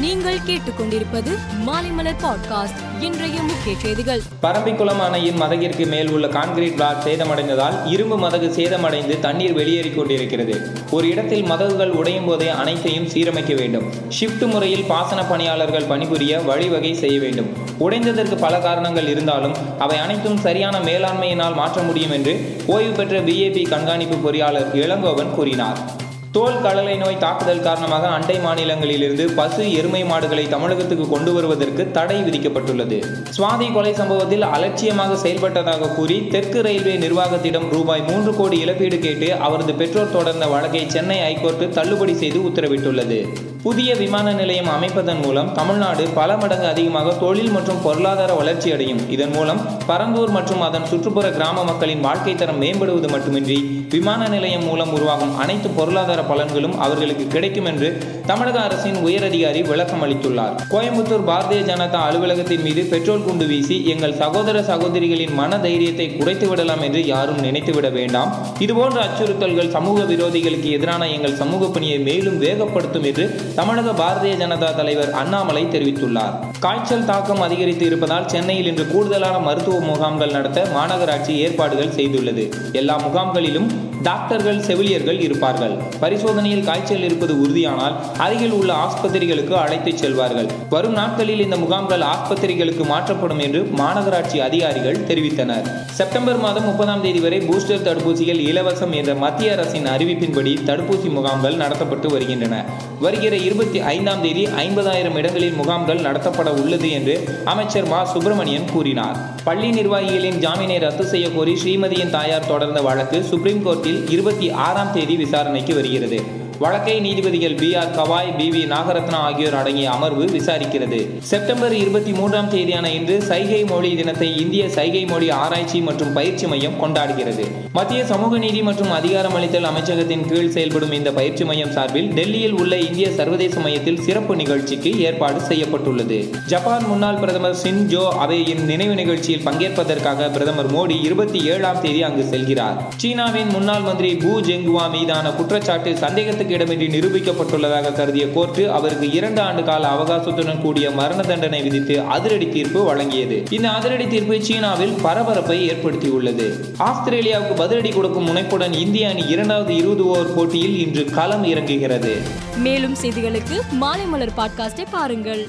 நீங்கள் கேட்டுக்கொண்டிருப்பது மாலைமலர் பாட்காஸ்ட். இன்றைய முக்கிய செய்திகள். பரம்பிக்குளம் அணையின் மதகிற்கு மேல் உள்ள கான்கிரீட் பிளாக் சேதமடைந்ததால் இரும்பு மதகு சேதமடைந்து தண்ணீர் வெளியேறிக் கொண்டிருக்கிறது. ஒரு இடத்தில் மதகுகள் உடையும் போதே அனைத்தையும் சீரமைக்க வேண்டும். ஷிப்ட் முறையில் பாசன பணியாளர்கள் பணிபுரிய வழிவகை செய்ய வேண்டும். உடைந்ததற்கு பல காரணங்கள் இருந்தாலும் அவை அனைத்தும் சரியான மேலாண்மையினால் மாற்ற முடியும் என்று ஓய்வு பெற்ற பிஏபி கண்காணிப்பு பொறியாளர் இளங்கோவன் கூறினார். தோல் கடலை நோய் தாக்குதல் காரணமாக அண்டை மாநிலங்களிலிருந்து பசு எருமை மாடுகளை தமிழகத்துக்கு கொண்டு வருவதற்கு தடை விதிக்கப்பட்டுள்ளது. சுவாதி கொலை சம்பவத்தில் அலட்சியமாக செயல்பட்டதாக கூறி தெற்கு ரயில்வே நிர்வாகத்திடம் ரூபாய் மூன்று கோடி இழப்பீடு கேட்டு அவரது பெற்றோர் தொடர்ந்த வழக்கை சென்னை ஐகோர்ட் தள்ளுபடி செய்து உத்தரவிட்டுள்ளது. புதிய விமான நிலையம் அமைப்பதன் மூலம் தமிழ்நாடு பல மடங்கு அதிகமாக தொழில் மற்றும் பொருளாதார வளர்ச்சி அடையும். இதன் மூலம் பரந்தூர் மற்றும் அதன் சுற்றுப்புற கிராம மக்களின் வாழ்க்கை தரம் மேம்படுவது மட்டுமின்றி விமான நிலையம் மூலம் உருவாகும் அனைத்து பொருளாதார பலன்களும் அவர்களுக்கு கிடைக்கும் என்று தமிழக அரசின் உயரதிகாரி விளக்கம் அளித்துள்ளார். கோயம்புத்தூர் பாரதிய ஜனதா அலுவலகத்தின் மீது பெட்ரோல் குண்டு வீசி எங்கள் சகோதர சகோதரிகளின் மன தைரியத்தை குறைத்து விடலாம் என்று யாரும் நினைத்துவிட வேண்டாம். இதுபோன்ற அச்சுறுத்தல்கள் சமூக விரோதிகளுக்கு எதிரான எங்கள் சமூக பணியை மேலும் வேகப்படுத்தும் என்று தமிழக பாரதிய ஜனதா தலைவர் அண்ணாமலை தெரிவித்துள்ளார். காய்ச்சல் தாக்கம் அதிகரித்து இருப்பதால் சென்னையில் இன்று கூடுதலான மருத்துவ முகாம்கள் நடத்த மாநகராட்சி ஏற்பாடுகள் செய்துள்ளது. எல்லா முகாம்களிலும் டாக்டர்கள் செவிலியர்கள் இருப்பார்கள். பரிசோதனையில் காய்ச்சல் இருப்பது உறுதியானால் அருகில் உள்ள ஆஸ்பத்திரிகளுக்கு அழைத்துச் செல்வார்கள். வரும் நாட்களில் இந்த முகாம்கள் ஆஸ்பத்திரிகளுக்கு மாற்றப்படும் என்று மாநகராட்சி அதிகாரிகள் தெரிவித்தனர். செப்டம்பர் மாதம் முப்பதாம் தேதி வரை பூஸ்டர் தடுப்பூசிகள் இலவசம் என்ற மத்திய அரசின் அறிவிப்பின்படி தடுப்பூசி முகாம்கள் நடத்தப்பட்டு வருகின்றன. வருகிற இருபத்தி ஐந்தாம் தேதி ஐம்பதாயிரம் இடங்களில் முகாம்கள் நடத்தப்பட உள்ளது என்று அமைச்சர் மா. சுப்பிரமணியன் கூறினார். பள்ளி நிர்வாகிகளின் ஜாமீனை ரத்து செய்ய கோரி ஸ்ரீமதியின் தாயார் தொடர்ந்த வழக்கு சுப்ரீம் கோர்ட்டில் இருபத்தி ஆறாம் தேதி விசாரணைக்கு வருகிறது. வருகிறது வழக்கை நீதிபதிகள் B R Gavai B V Nagarathna ஆகியோர் அடங்கிய அமர்வு விசாரிக்கிறது. செப்டம்பர் இருபத்தி மூன்றாம் தேதியான இன்று சைகை மொழி தினத்தை இந்திய சைகை மொழி ஆராய்ச்சி மற்றும் பயிற்சி மையம் கொண்டாடுகிறது. மத்திய சமூக நீதி மற்றும் அதிகாரமளித்தல் அமைச்சகத்தின் கீழ் செயல்படும் இந்த பயிற்சி மையம் சார்பில் டெல்லியில் உள்ள இந்திய சர்வதேச மையத்தில் சிறப்பு நிகழ்ச்சிக்கு ஏற்பாடு செய்யப்பட்டுள்ளது. ஜப்பான் முன்னாள் பிரதமர் சின்ஜோ அபேயின் நினைவு நிகழ்ச்சியில் பங்கேற்பதற்காக பிரதமர் மோடி இருபத்தி ஏழாம் தேதி அங்கு செல்கிறார். சீனாவின் முன்னாள் மந்திரி பூ ஜெங்குவா மீதான குற்றச்சாட்டு சந்தேகத்துக்கு இடமின்றி நிரூபிக்கப்பட்டுள்ளதாக கருதிய கோர்ட்டு அவருக்கு இரண்டு ஆண்டு கால அவகாசத்துடன் கூடிய மரண தண்டனை விதித்து அதிரடி தீர்ப்பு வழங்கியது. இந்த அதிரடி தீர்ப்பு சீனாவில் பரபரப்பை ஏற்படுத்தியுள்ளது. ஆஸ்திரேலியாவுக்கு பதிலடி கொடுக்கும் முனைப்புடன் இந்திய அணி இரண்டாவது இருபது ஓவர் போட்டியில் இன்று களம் இறங்குகிறது. மேலும் செய்திகளுக்கு மாலை மலர் பாட்காஸ்டை பாருங்கள்.